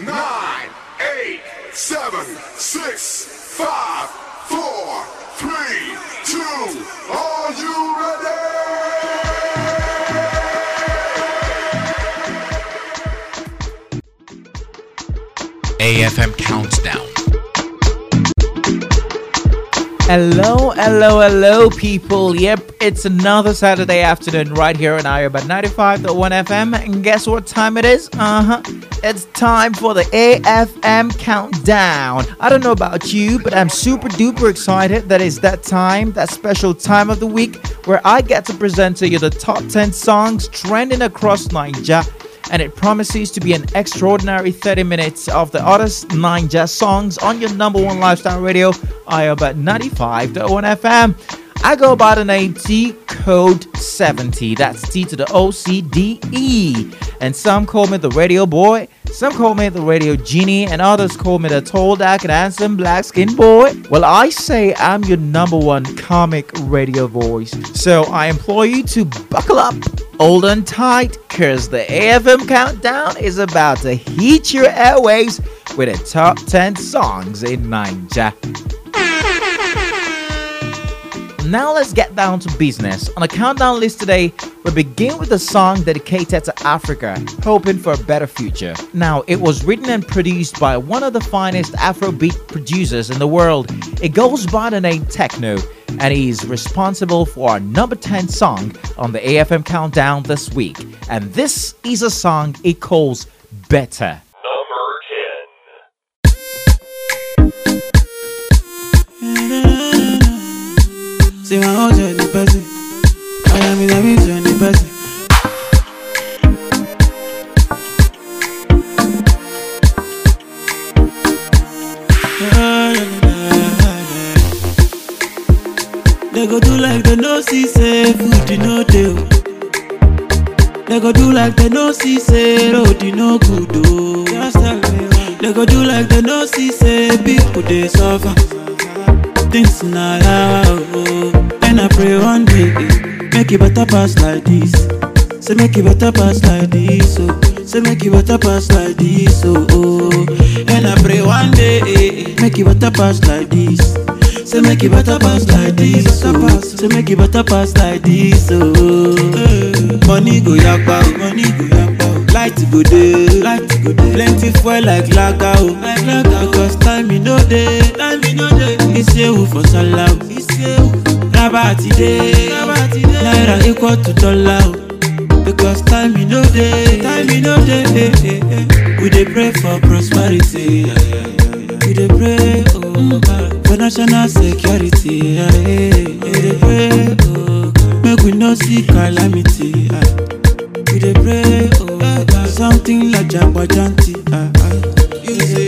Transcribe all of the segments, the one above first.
nine, eight, seven, six, five, four, three, two. Are you ready? AFM Countdown. Hello, hello, hello, people. Yep, it's another Saturday afternoon right here on Ayoba 95.1 FM. And guess what time it is? Uh huh. It's time for the AFM Countdown. I don't know about you, but I'm super duper excited that it's that time, that special time of the week where I get to present to you the top 10 songs trending across Nigeria and it promises to be an extraordinary 30 minutes of the hottest Naija songs on your number one lifestyle radio, Ayoba 95.1 FM. I go by the name T Code 70. That's T to the O C D E. And some call me the radio boy, some call me the radio genie, and others call me the tall, dark, and handsome black skin boy. Well, I say I'm your number one comic radio voice. So I implore you to buckle up, hold on tight, cause the AFM countdown is about to heat your airwaves with the top 10 songs in Nigeria. Now let's get down to business. On the countdown list today, we begin with a song dedicated to Africa, hoping for a better future. Now, it was written and produced by one of the finest Afrobeat producers in the world. It goes by the name Tekno, and he's responsible for our number 10 song on the AFM countdown this week. And this is a song he calls Better. See my own journey person. I am in every journey person. They go do like they no see say food you no do. They go do like they no see say road you no good oh. They go do like they no see say people they suffer. Things na oh. Pray one day make it better pass like this. Say make it better pass like this oh. Say make it better pass like this oh. oh. And I pray one day make it better pass like this. Say make it better pass like this, oh. Say make it better pass like this, oh. Money go yakpa, oh. money go yakpa, oh. Light go dey, light go dey. Plenty fuel like lager, oh. Like lager, because time e no dey, time e no dey. Isewu for sallah, oh. Isewu. Raba ti dey. Naira equal to dollar, oh. Because time e no dey, time e no dey. Eh, eh, eh. We dey pray for prosperity. We dey pray, oh for national security. We dey pray, oh make we no see calamity. We dey pray, oh something like Jagbajanti. You say,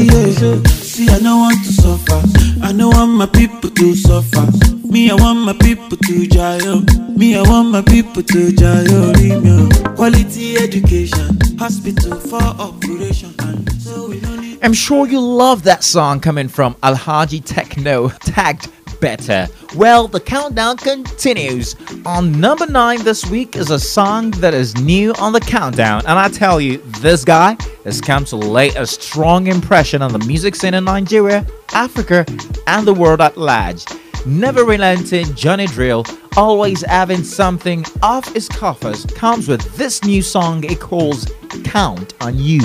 yeah. See, I no want to suffer. I no want my people to suffer. Me, I want my people to jail. Me, I want my people to jail. Quality education, hospital for operation, so. I'm sure you love that song coming from Alhaji Tekno, tagged Better. Well, the countdown continues. On number 9 this week is a song that is new on the countdown, and I tell you, this guy has come to lay a strong impression on the music scene in Nigeria, Africa, and the world at large. Never relenting Johnny Drille, always having something off his coffers, comes with this new song he calls Count on You.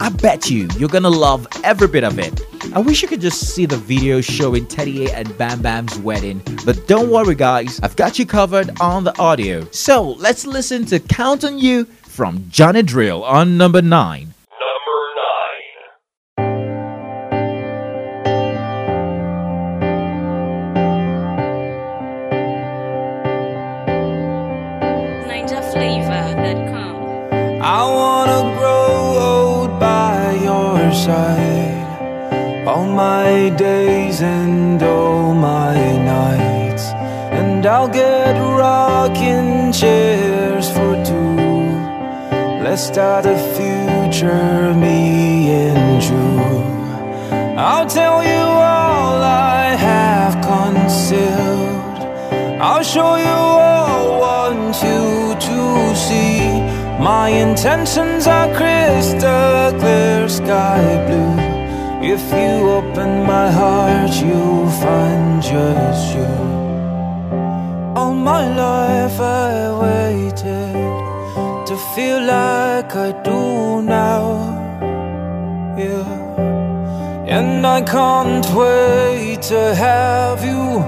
I bet you you're gonna love every bit of it. I wish you could just see the video showing Teddy A and Bam Bam's wedding, but don't worry, guys, I've got you covered on the audio. So let's listen to Count on You from Johnny Drille on number 9. All my days and all my nights, and I'll get rocking chairs for two. Let's start a future, me and you. I'll tell you all I have concealed. I'll show you all want you to see. My intentions are crystal clear sky blue. If you open my heart, you'll find just you. All my life I waited to feel like I do now. Yeah. And I can't wait to have you,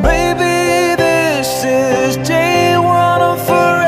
baby. This is day one of forever.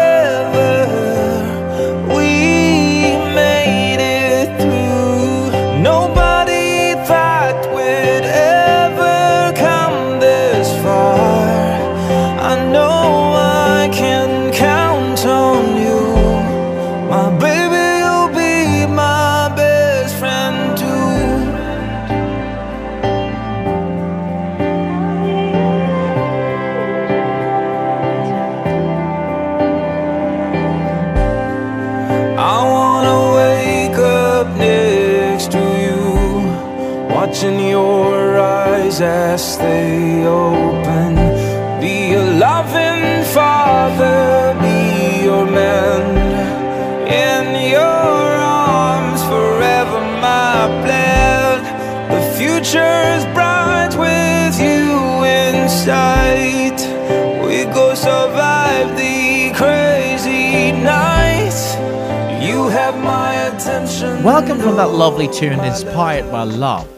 Welcome from that lovely tune, inspired by love.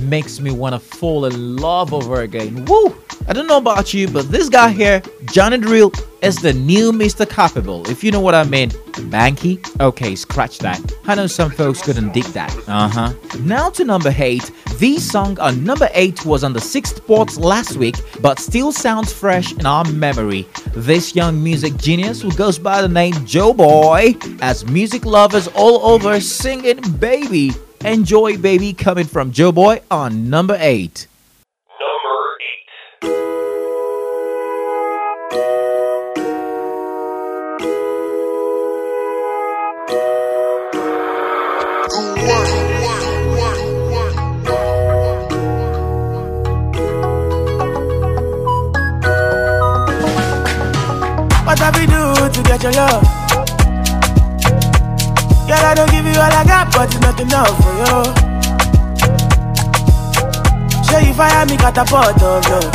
Makes me want to fall in love over again. Woo! I don't know about you, but this guy here, Johnny Drille, is the new Mr. Capable. If you know what I mean. Banky? Okay, scratch that. I know some folks couldn't dig that. Uh huh. Now to number 8. This song on number 8 was on the 6th spot last week, but still sounds fresh in our memory. This young music genius who goes by the name Joeboy as music lovers all over singing Baby. Enjoy Baby coming from Joeboy on number 8. What have you do to get your love? Girl, I don't give you all I got, but it's not enough for you. Show you fire me catapult of love.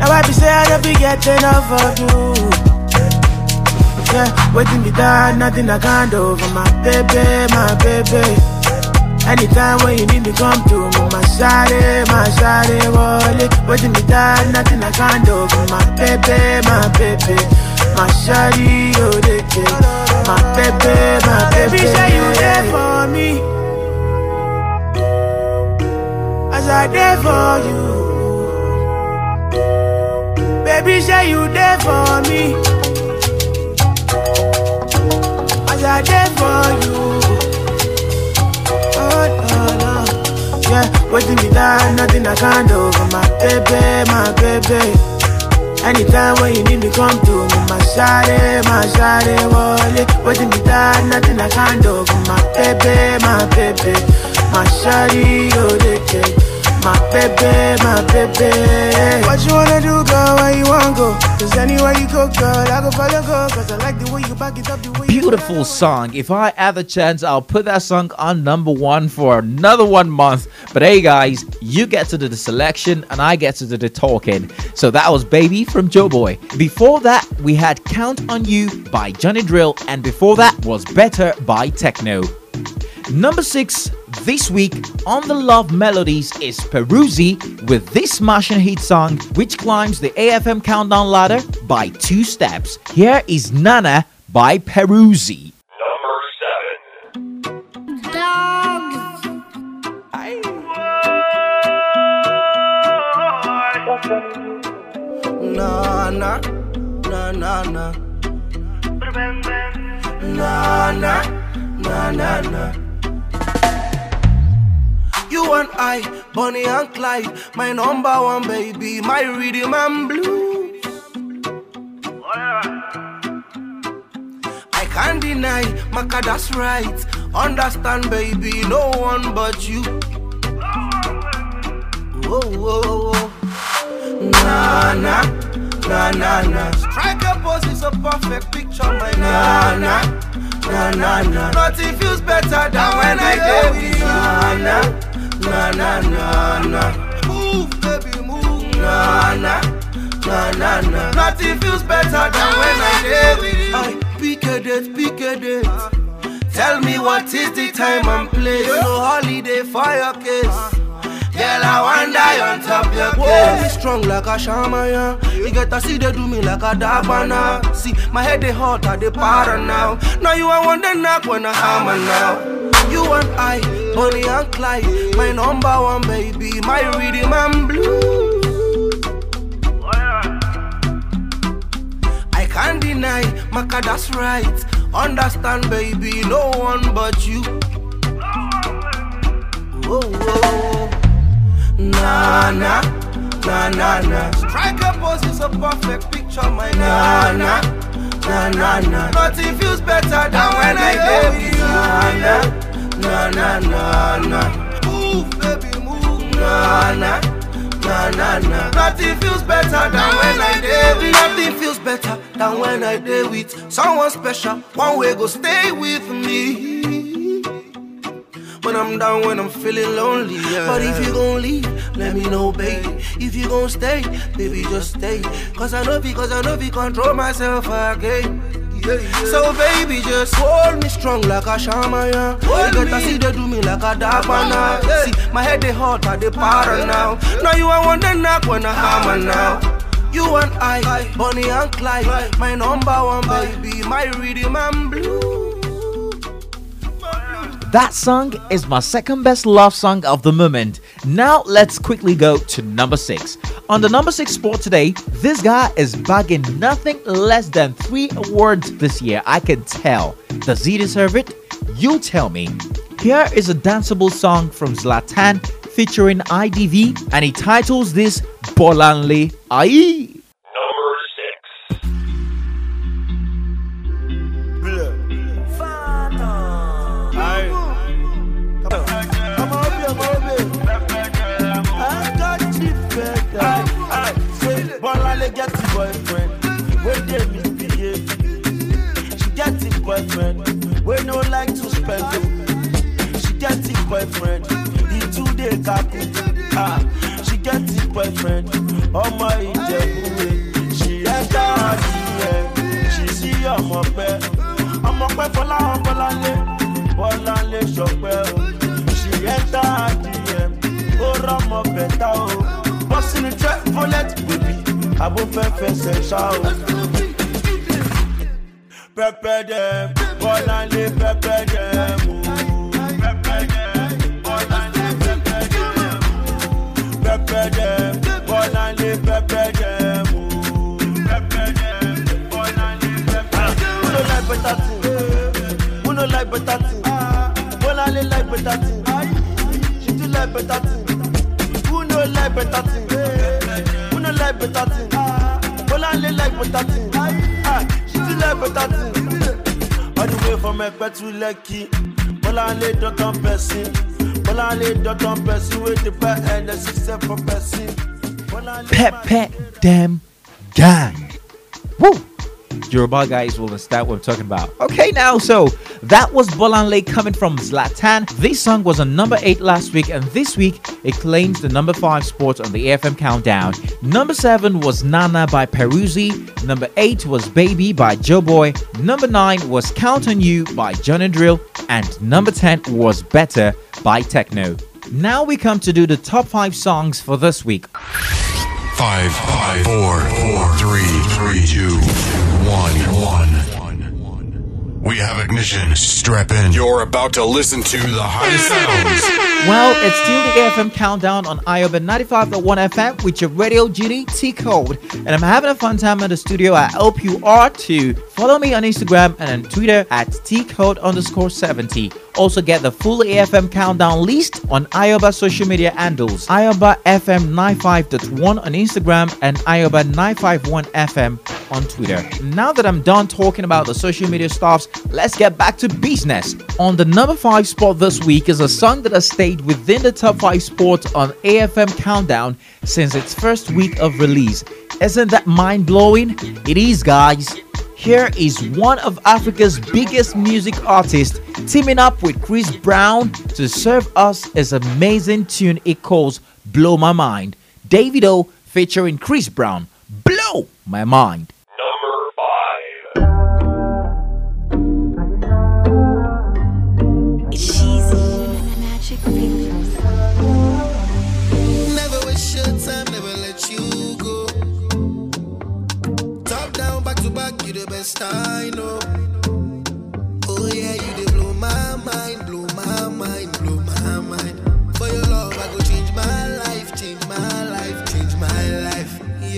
Now I be say I don't be getting enough of you. Yeah, waiting me down, nothing I can't do for my baby, my baby. Anytime when you need me, come to me, my shawty, my shawty, wallet. Waiting me down, nothing I can't do for my baby, my baby. My shawty, oh, they get my baby, my baby. Say you there for me. As I there for you. Baby, say you there for me. As I there for you. Oh, no, no. Yeah, waiting me down, nothing I can't do for my baby, my baby. Anytime when you need me, come to me, my shawty, my shawty, wallet. Waiting me down, nothing I can't do my baby, my baby. My shawty, oh, they. My baby, my baby. What you wanna do, girl? Where you wanna go? Cause anywhere you go, girl, I go follow, go. Cause I like the way you back it up, the way Beautiful song. If I have the chance, I'll put that song on number one for another one month. But hey, guys, you get to do the selection and I get to do the talking. So that was Baby from Joeboy. Before that, we had Count on You by Johnny Drille, and before that was Better by Tekno. Number six this week on the Love Melodies is Peruzzi with this smashing hit song, which climbs the AFM countdown ladder by two steps. Here is Nana by Peruzzi. Na na na na na. Na na na na na. You eye, I, Bonnie and Clyde, my number one baby, my rhythm and blues. I can't deny, Maka, that's right. Understand, baby, no one but you. Whoa, whoa, whoa. Na na na na na. Strike a pose is a perfect picture, my na na na na na. Nothing feels better. than when I did with you. Na na na na na. Move, baby, move. Na na na na na. Nothing feels better than when I did with you. I pick a date, pick a date. Tell me what is the time and place. No holiday for your case. Girl, I wanna die on top your case. Me strong like a shaman, You get to see they do me like a dabana. See, my head they hot, I they para now. Now you are one the knock when I hammer now. You and I, Bonnie and Clyde, my number one baby, my rhythm and blue. I can't deny, Maka, that's right. Understand, baby, no one but you. Whoa, whoa. Na na, na na na. Striker pose is a perfect picture, my na na, na na na. Nothing feels better than when I get with you. Na na, na na. Move, baby, move. Na na. Na na na. Nothing feels better than when I did with Nothing feels better than when I did with someone special. One way go stay with me. When I'm down, when I'm feeling lonely. Yeah. But if you gon' leave, let me know, baby. If you gon' stay, baby, just stay. Cause I know, because I know, we control myself again. Yeah, yeah. So baby, just hold me strong like a shaman. Yeah. Hold you get to see they do me like a dabana. Yeah. See, my head they hot, I they para now. Now you are one the knock when I hammer now. You and I, Bonnie and Clyde, my number one baby, my rhythm and blue. That song is my second best love song of the moment. Now let's quickly go to number six. On the number six spot today, this guy is bagging nothing less than three awards this year. I can tell. Does he deserve it? You tell me. Here is a danceable song from Zlatan featuring IDV, and he titles this Bolanle Ai. Two day kaku. Ah, she get a boyfriend, ọmọ Ìjẹ̀bú She enter her DM, she see ọmọ pẹ́. Ọmọ pẹ́ Fọlá Bọ́láńlé, Bọ́láńlé Ṣọpẹ́ o. She enter her DM, ó rọ́mọ bẹ̀tà o. Bọ́sì ni trẹ́ fọ́lẹ́t bèbí abófẹ́fẹ́ ṣẹ̀ṣá o. pẹpẹ dẹ bọ́láńlé pẹpẹ dẹ mú. Pẹpẹ dẹ bọ́láńlé bọ́láńlé no like better thing? who no like better thing? bọ́láńlé like better thing. she too like better thing. who no like better thing? who no like better thing? Bolanle like better thing. She still like better thing. All the way from Ekpe to Lekki. Bolanle don't on person. Bolanle don't on person with the pet and the system for person. Pet pet damn gang. Yoruba guys will understand what I'm talking about. Okay, now, so that was Bolanle coming from Zlatan. This song was on number 8 last week, and this week it claims the number 5 spot on the AFM countdown. Number 7 was Nana by Peruzzi. Number 8 was Baby by Joeboy. Number 9 was Count on You by Johnny Drille. And number 10 was Better by Tekno. Now we come to do the top 5 songs for this week. Five, five, four, four, three, three, two, one, one. We have ignition. Strap in. You're about to listen to the hottest sounds. Well, it's still the AFM countdown on IOB 95.1 FM with your radio GD T code. And I'm having a fun time in the studio. I hope you are too. Follow me on Instagram and on Twitter at T code underscore 70. Also get the full AFM countdown list on Ayoba social media handles. Ayoba FM 95.1 on Instagram and Ayoba 951 FM on Twitter. Now that I'm done talking about the social media stuffs, let's get back to business. On the number 5 spot this week is a song that has stayed within the top 5 spots on AFM Countdown since its first week of release. Isn't that mind blowing? It is, guys. Here is one of Africa's biggest music artists teaming up with Chris Brown to serve us his amazing tune it calls Blow My Mind. Davido featuring Chris Brown. Blow My Mind.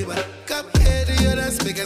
But come here to your dance, make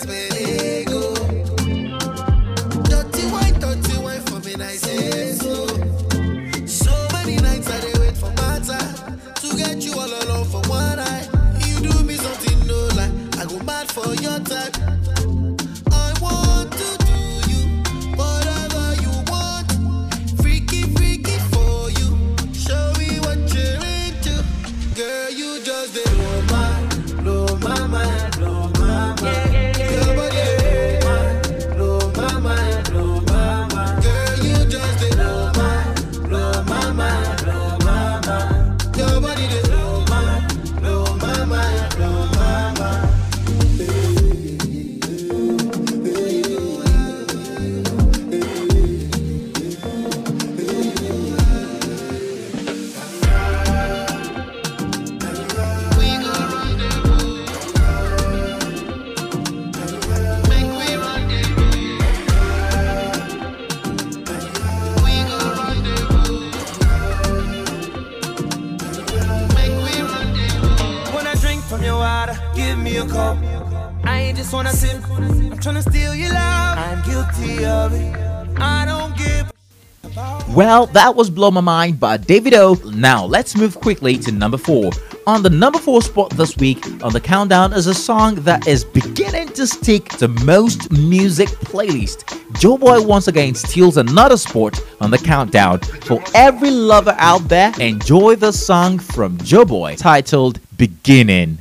Well, that was Blow My Mind by Davido. Now, let's move quickly to number 4. On the number 4 spot this week on the countdown is a song that is beginning to stick to most music playlists. Joeboy once again steals another spot on the countdown. For every lover out there, enjoy the song from Joeboy titled Beginning.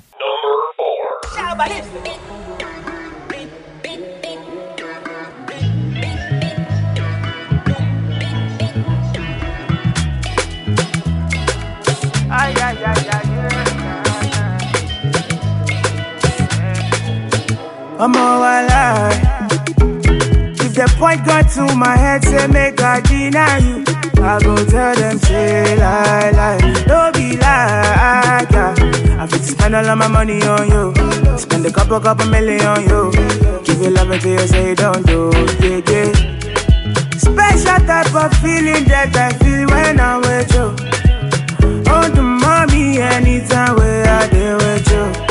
I'm all alive. If the point got to my head, say make I deny you. I go tell them, say lie, lie. Don't be like, yeah. I fit spend all of my money on you. Spend a couple, couple million on you. Give you love until you say don't do, yeah, yeah. Special type of feeling that I feel when I'm with you. Oh, the mommy, anytime where I deal with you.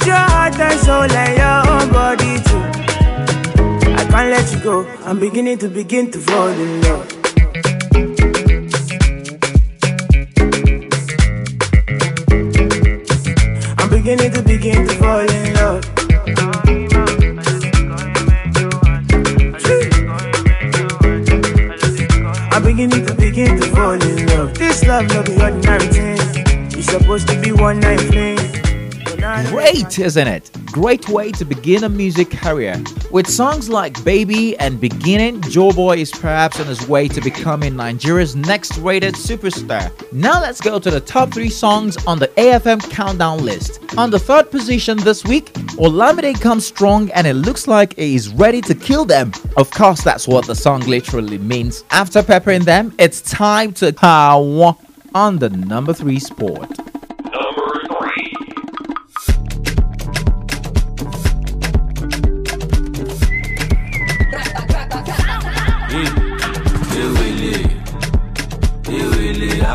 Want your heart and soul and your own body too. I can't let you go. I'm beginning to begin to fall in love. I'm beginning to begin to fall in love. I'm beginning to begin to fall in love. This love no be ordinary thing. It's supposed to be one night fling. Great, isn't it? Great way to begin a music career. With songs like Baby and Beginning, Joeboy is perhaps on his way to becoming Nigeria's next rated superstar. Now let's go to the top three songs on the AFM countdown list. On the third position this week, Olamide comes strong and it looks like he is ready to kill them. Of course, that's what the song literally means. After peppering them, it's time to power on the number three spot.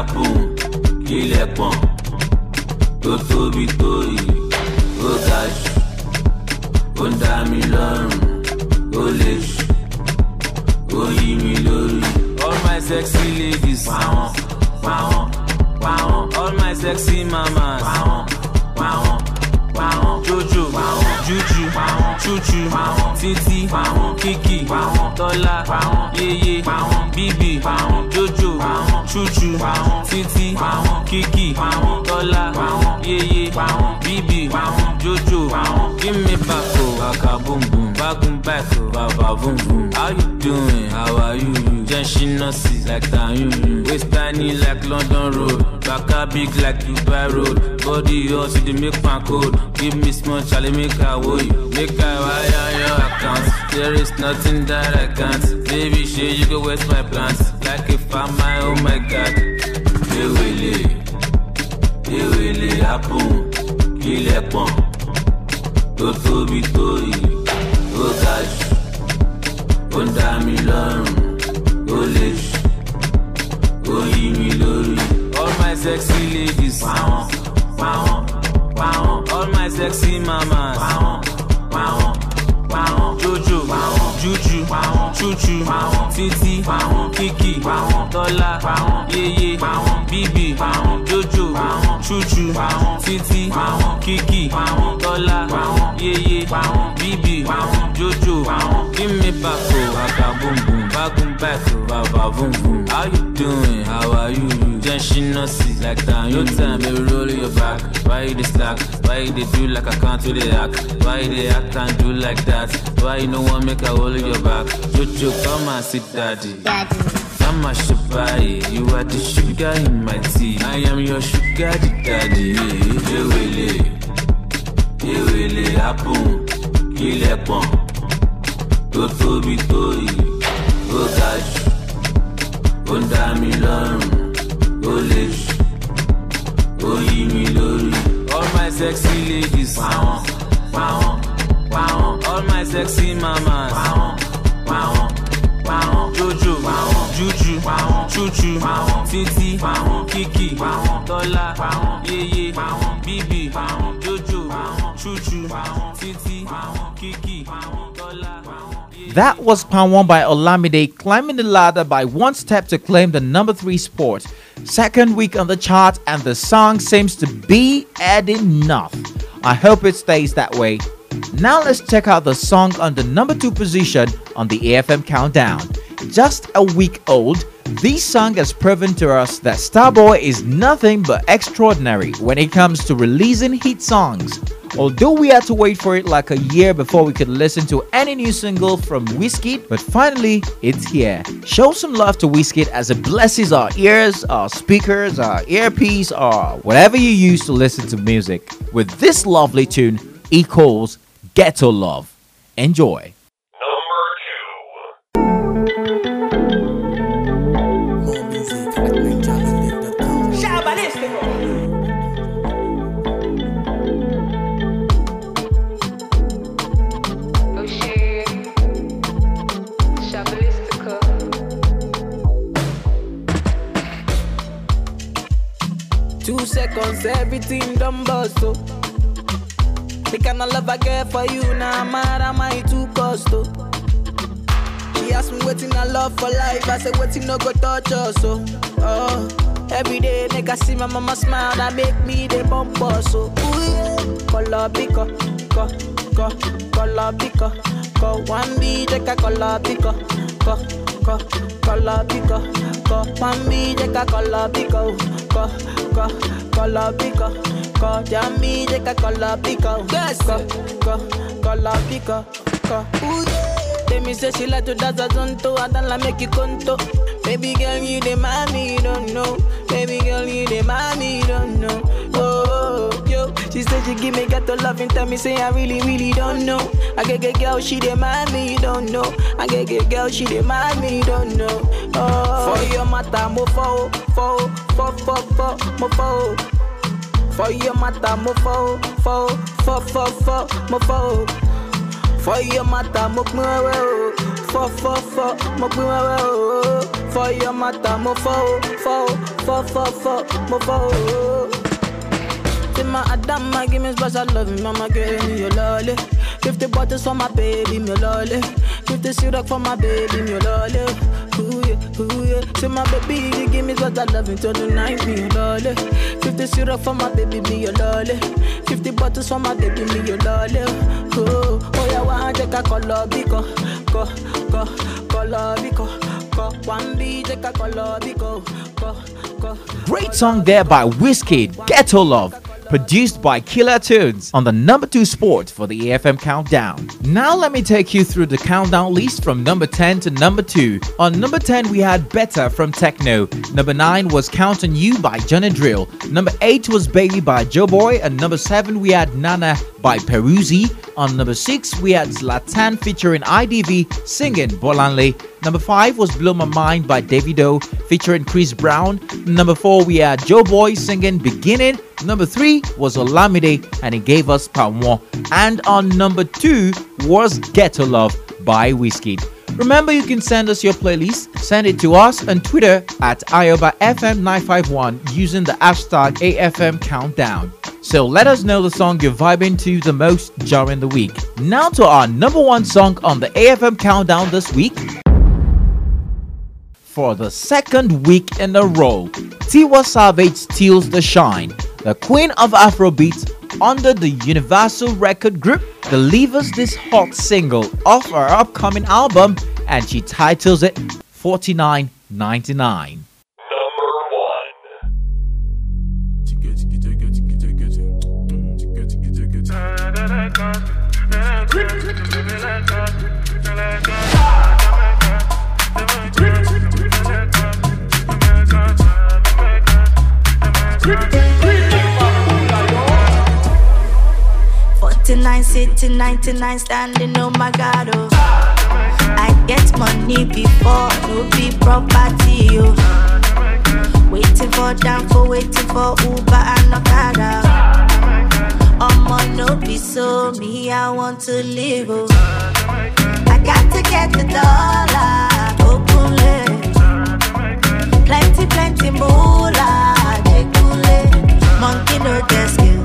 Apun ilẹ̀ pọ̀n tó tóbi tó yìí ó ga jù ó ń dá mi lọ́rùn ó lè jù ó yí mi lórí. all my sexy ladies pàwọn pàwọn pàwọn all my sexy mamas pàwọn pàwọn pàwọn jojo pàwọn juju. pàwọn chuchu pàwọn títí pàwọn kiki pàwọn tọ́lá pàwọn yeye pàwọn bíbí pàwọn jojo. jojo chuchu titi kiki tọ́lá yeye bíbí jojo give me back o baka boom boom bagun back o baba boom boom how you doing? How are you? Jẹ́ ṣínà sí like tayun. Waist tiny like london road. Baka big like dubai road. Body hot you dey make pan cold. Give me small chale make i wo you. Make i wire your account. There is nothing that i can't. Baby shey you go waste my plans. Like if i'm my oh my god. Ewele ewele happen kílẹ̀ pọ̀n tó tóbi tó yìí ó ga jù ó dá mi lọ́rùn ó lè jù ó yí mi lórí. all my sexy ladies pàwọn pàwọn pàwọn. all my sexy mamas pàwọn pàwọn pàwọn. Jojo. Pàwọn juju pàwọn chuchu pàwọn titi pàwọn kiki pàwọn tọ́lá pàwọn yeye pàwọn bíbí pàwọn jojo pàwọn chuchu pàwọn titi pàwọn kiki pàwọn tọ́lá pàwọn yeye pàwọn bíbí pàwọn jojo. Pàwọn give me back o bagun back o baba how you doing? How are you? Jẹ́ ṣínà sí like that. No time baby roll your back. Why you dey slack? Why you do like i can't do the act? Why you dey act and do like that? Why you no wan make i hold your back? Jojo come and sit daddy. daddy. I'm a shabby, you are the sugar in my tea. I am your sugar daddy. Ewele, ewele happen, kílẹ̀ pọ̀n, tó tóbi tó yìí, ó ga jù, ó ń dá mi lọ́rùn, ó lè jù, ó yí mi lórí. All my sexy ladies, pàwọn, pàwọn, pàwọn. All my sexy mamas, pàwọn, pàwọn, pàwọn. Jojo, pàwọn, juju, pàwọn, chuchu, pàwọn, titi, pàwọn, kiki, pàwọn, tọ́lá, pàwọn, yeye, pàwọn, bíbí, pàwọn, jojo, pàwọn, chuchu, pàwọn, titi, pàwọn, kiki, pàwọn, pàwọn. That was Pawon by Olamide climbing the ladder by one step to claim the number 3 spot. Second week on the chart, and the song seems to be adding enough. I hope it stays that way. Now let's check out the song on the number 2 position on the AFM countdown. Just a week old, this song has proven to us that Starboy is nothing but extraordinary when it comes to releasing hit songs. Although we had to wait for it like a year before we could listen to any new single from Wizkid, but finally it's here. Show some love to Wizkid as it blesses our ears, our speakers, our earpiece, or whatever you use to listen to music. With this lovely tune, equals Ghetto Love. Enjoy. Two seconds, everything done bust, oh. The kind of love I get for you, now nah, mad am I too cost, oh. She asked me waiting I love for life, I said waiting no go touch us, oh. oh. Every day, nigga see my mama smile, that make me the bump us, oh. Ooh, yeah. Color pico, co, co, color pico, co. One B, take a color pico, co, co, color pico, co. One B, take a color pico, co, co, color pico, co. Jammy, take a color pico, yes, co, co, color pico, co. Ooh, yeah. Tell me say she like to dance a zonto, I don't like make you conto. Baby girl, you the mommy, you don't know. Baby girl, you the mommy, you don't know. Oh, oh, she said she give me got to love and tell me say I really, really don't know. I get get girl, she mommy, you don't know. I get get girl, she mommy, you don't know. Oh, for your matter, mo fo, fo, fo, fo, fo, mo fo. For your matter, mo fo, fo, fo, fo, fo, mo fo. For your matter, mo pin o. Fọ fọ fọ, mo o. For your matter, mo fọ o. Fọ o, fọ fọ fọ, Say my me special love, mama me your lolly. Fifty bottles for my baby, lolly. Fifty syrup for my baby, lolly. Ooh yeah, ooh yeah. My baby, love the night, lolly. Fifty syrup for my baby, lolly. Fifty bottles for my baby, lolly. Ooh, oh yeah, take a color biko, ko, ko, color biko, Great song there by Wizkid, Ghetto Love produced by Killer Tunes on the number 2 sport for the AFM Countdown. Now let me take you through the countdown list from number 10 to number 2. On number 10 we had Better from Tekno. Number 9 was Count on You by Johnny Drille. Number 8 was Baby by Joeboy and number 7 we had Nana by Peruzzi. On number 6 we had Zlatan featuring IDV singing Bolanle. Number 5 was Blow My Mind by Davido featuring Chris Brown. Number 4 we had Joeboy singing Beginning. Number 3 was Olamide and he gave us Pamwa. And our number 2 was Get Ghetto Love by Wizkid. Remember, you can send us your playlist. Send it to us on Twitter at AyobaFM951 using the hashtag AFM Countdown. So let us know the song you're vibing to the most during the week. Now to our number one song on the AFM Countdown this week. For the second week in a row, Tiwa Savage steals the shine. The queen of Afrobeat under the Universal Record Group delivers this hot single off her upcoming album and she titles it 4999. Forty-nine sitting, ninety-nine standing. Oh my God, oh. I get money before no be property, oh. Waiting for down for waiting for Uber and Okada. I'ma no be so me, I want to live, oh. I got to get the dollar, open Plenty, plenty moolah, jekule. Monkey no skill, igi oh.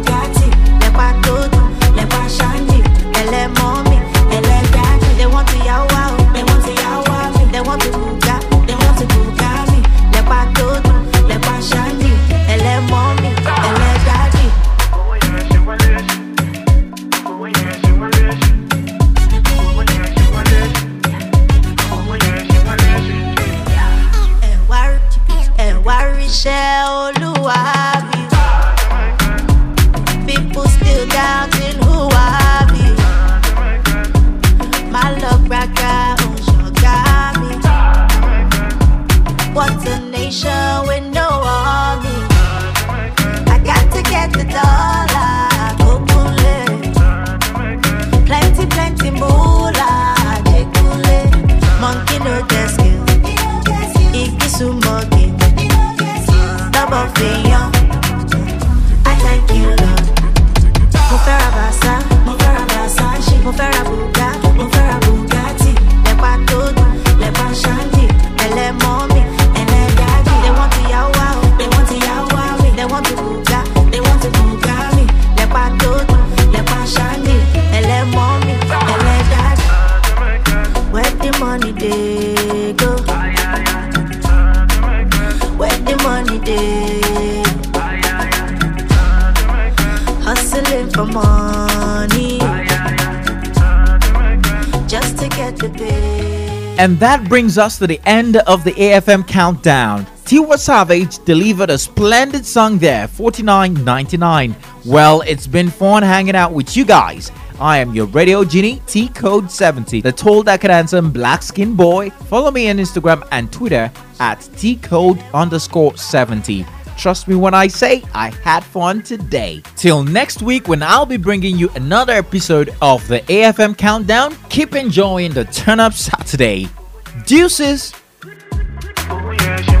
dey? Hustling for money, just to get the pay. And that brings us to the end of the AFM countdown. Tiwa Savage delivered a splendid song there, 49.99. Well, it's been fun hanging out with you guys. I am your radio genie, T Code 70, the tall can answer black skin boy. Follow me on Instagram and Twitter at T Code underscore 70. Trust me when I say I had fun today. Till next week, when I'll be bringing you another episode of the AFM Countdown, keep enjoying the Turn Up Saturday. Deuces! Oh, yeah,